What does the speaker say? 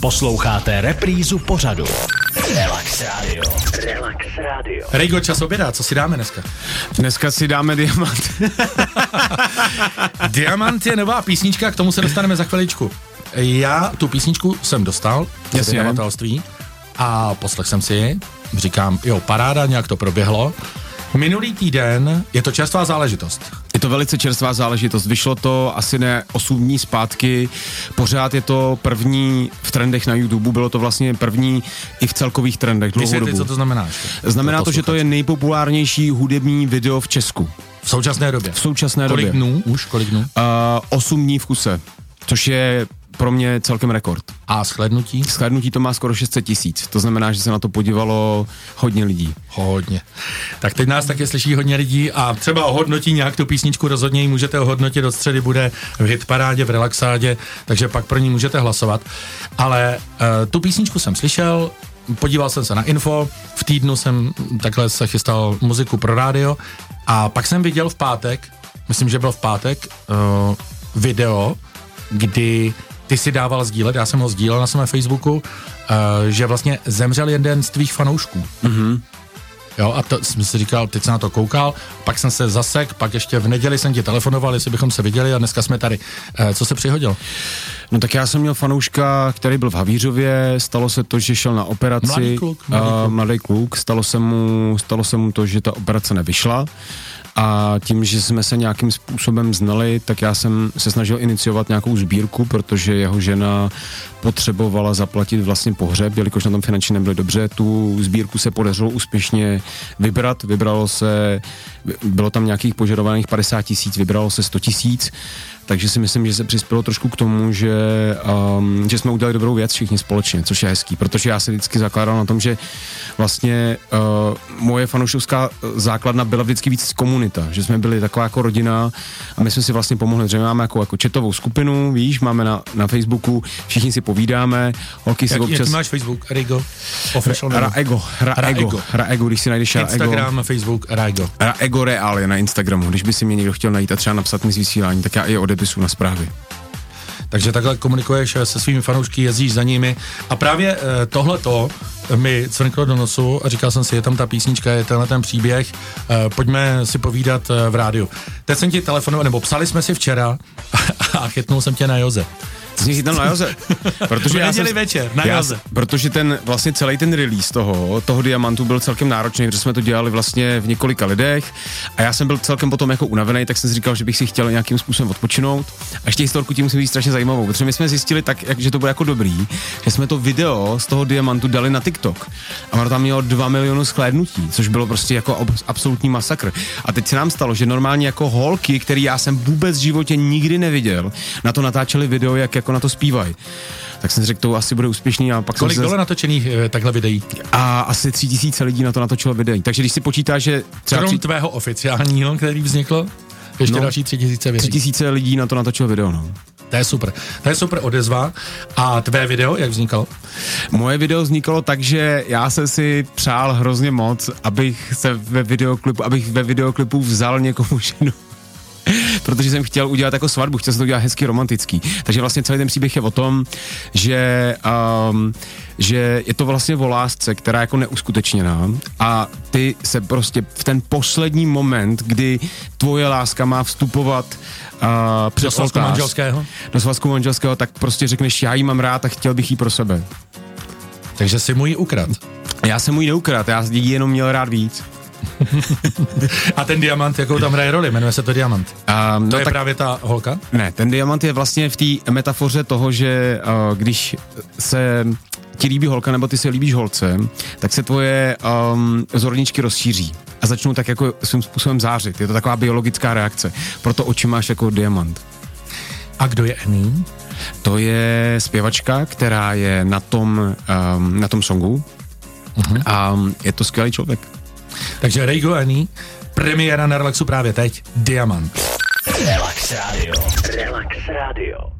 Posloucháte reprízu pořadu. Relax Radio. Relax Radio. Rejgo, čas obědá, co si dáme dneska? Dneska si dáme diamant. Diamant je nová písnička, k tomu se dostaneme za chviličku. Já tu písničku jsem dostal, Jasně. vydavatelství, a poslech jsem si ji. Říkám, jo, paráda, nějak to proběhlo. Minulý týden, je to čerstvá záležitost. To velice čerstvá záležitost. Vyšlo to asi ne 8 dní zpátky. Pořád je to první v trendech na YouTube. Bylo to vlastně první i v celkových trendech dlouhou dobu. co to znamená. Ještě. Znamená to, že to je nejpopulárnější hudební video v Česku. V současné době. V současné Kolik době. dnů? Už kolik dnů? Uh, 8 dní v kuse, což je pro mě celkem rekord. A shlednutí? Shlédnutí to má skoro 600 tisíc. To znamená, že se na to podívalo hodně lidí. Hodně. Tak teď nás taky slyší hodně lidí a třeba ohodnotí nějak tu písničku, rozhodně ji můžete ohodnotit, od středy bude v hitparádě, v relaxádě, takže pak pro ní můžete hlasovat. Ale uh, tu písničku jsem slyšel, podíval jsem se na info, v týdnu jsem takhle se chystal muziku pro rádio a pak jsem viděl v pátek, myslím, že byl v pátek, uh, video, kdy ty si dával sdílet, já jsem ho sdílel na svém Facebooku, uh, že vlastně zemřel jeden z tvých fanoušků. Jo, a to jsem si říkal, teď jsem na to koukal, pak jsem se zasek, pak ještě v neděli jsem ti telefonoval, jestli bychom se viděli a dneska jsme tady. E, co se přihodilo? No tak já jsem měl fanouška, který byl v Havířově, stalo se to, že šel na operaci. Mladý kluk, mladý a, kluk. mladý kluk. Stalo se, mu, stalo se mu to, že ta operace nevyšla. A tím, že jsme se nějakým způsobem znali, tak já jsem se snažil iniciovat nějakou sbírku, protože jeho žena potřebovala zaplatit vlastně pohřeb, jelikož na tom finančně nebyli dobře. Tu sbírku se podařilo úspěšně vybrat. Vybralo se, bylo tam nějakých požadovaných 50 tisíc, vybralo se 100 tisíc. Takže si myslím, že se přispělo trošku k tomu, že, um, že jsme udělali dobrou věc všichni společně, což je hezký, protože já se vždycky zakládal na tom, že vlastně uh, moje fanoušovská základna byla vždycky víc komunita, že jsme byli taková jako rodina a my jsme si vlastně pomohli, že máme jako, jako chatovou skupinu, víš, máme na, na Facebooku, všichni si povídáme, holky si Jak, občas... jaký máš Facebook? Rigo? Official? Raego, Raego, Raego. Raego, když si najdeš Raego. Instagram, Facebook, Rigo. Raego Real je na Instagramu, když by si mě někdo chtěl najít a třeba napsat mi z vysílání, tak já i odepisu na zprávy. Takže takhle komunikuješ se svými fanoušky, jezdíš za nimi a právě e, tohleto mi cvrklo do nosu a říkal jsem si, je tam ta písnička, je tenhle ten příběh, e, pojďme si povídat v rádiu. Teď jsem ti telefonoval, nebo psali jsme si včera a chytnul jsem tě na Joze. Jsi tam na Joze. Protože V neděli večer, na já. Protože ten vlastně celý ten release toho, toho diamantu byl celkem náročný, protože jsme to dělali vlastně v několika lidech a já jsem byl celkem potom jako unavený, tak jsem si říkal, že bych si chtěl nějakým způsobem odpočinout. A ještě historku tím musí být strašně zajímavou, protože my jsme zjistili tak, jak, že to bude jako dobrý, že jsme to video z toho diamantu dali na TikTok a ono tam mělo 2 miliony shlédnutí, což bylo prostě jako ob- absolutní masakr. A teď se nám stalo, že normálně jako holky, který já jsem vůbec v životě nikdy neviděl, na to natáčeli video, jak jako na to zpívají. Tak jsem si řekl, to asi bude úspěšný a pak Kolik bylo natočených e, takhle videí? A asi tři tisíce lidí na to natočilo video. Takže když si počítá, že třeba Krom tři, tvého oficiálního, který vznikl, ještě No. další tři tisíce tři videí. tisíce lidí na to natočilo video, no. To je super. To je super odezva. A tvé video, jak vznikalo? Moje video vznikalo tak, že já jsem si přál hrozně moc, abych se ve videoklipu, abych ve videoklipu vzal někomu ženu. Protože jsem chtěl udělat jako svatbu, chtěl jsem to udělat hezky romantický. Takže vlastně celý ten příběh je o tom, že, um, že je to vlastně o lásce, která je jako neuskutečněná a ty se prostě v ten poslední moment, kdy tvoje láska má vstupovat uh, před Do svazku oltář, manželského? do svazku manželského, tak prostě řekneš, já jí mám rád a chtěl bych jí pro sebe. Takže si mu ji ukrad. Já jsem mu ji neukrát, já jí jenom měl rád víc. A ten diamant, jakou tam hraje roli? Jmenuje se to diamant. Um, To no je tak, právě ta holka? Ne, ten diamant je vlastně v té metafoře toho, že uh, když se ti líbí holka nebo ty se líbíš holce, tak se tvoje um, zorničky rozšíří a začnou tak jako svým způsobem zářit. Je to taková biologická reakce. Proto oči máš jako diamant. A kdo je Annie? To je zpěvačka, která je na tom, um, na tom songu Mhm. a je to skvělý člověk. Takže Rejgo Annie, premiéra na Relaxu právě teď, Diamant. Relax Radio. Relax Radio.